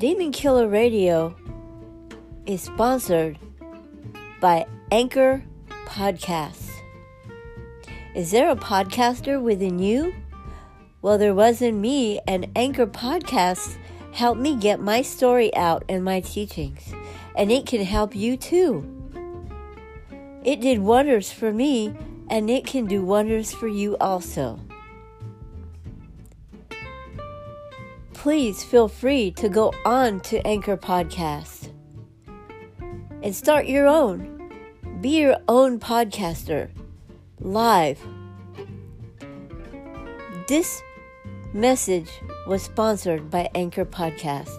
Demon Killer Radio is sponsored by Anchor Podcasts. Is there a podcaster within you? Well, there wasn't me, and Anchor Podcasts helped me get my story out and my teachings, and it can help you too. It did wonders for me, and it can do wonders for you also. Please feel free to go on to Anchor Podcast and start your own. Be your own podcaster live. This message was sponsored by Anchor Podcast.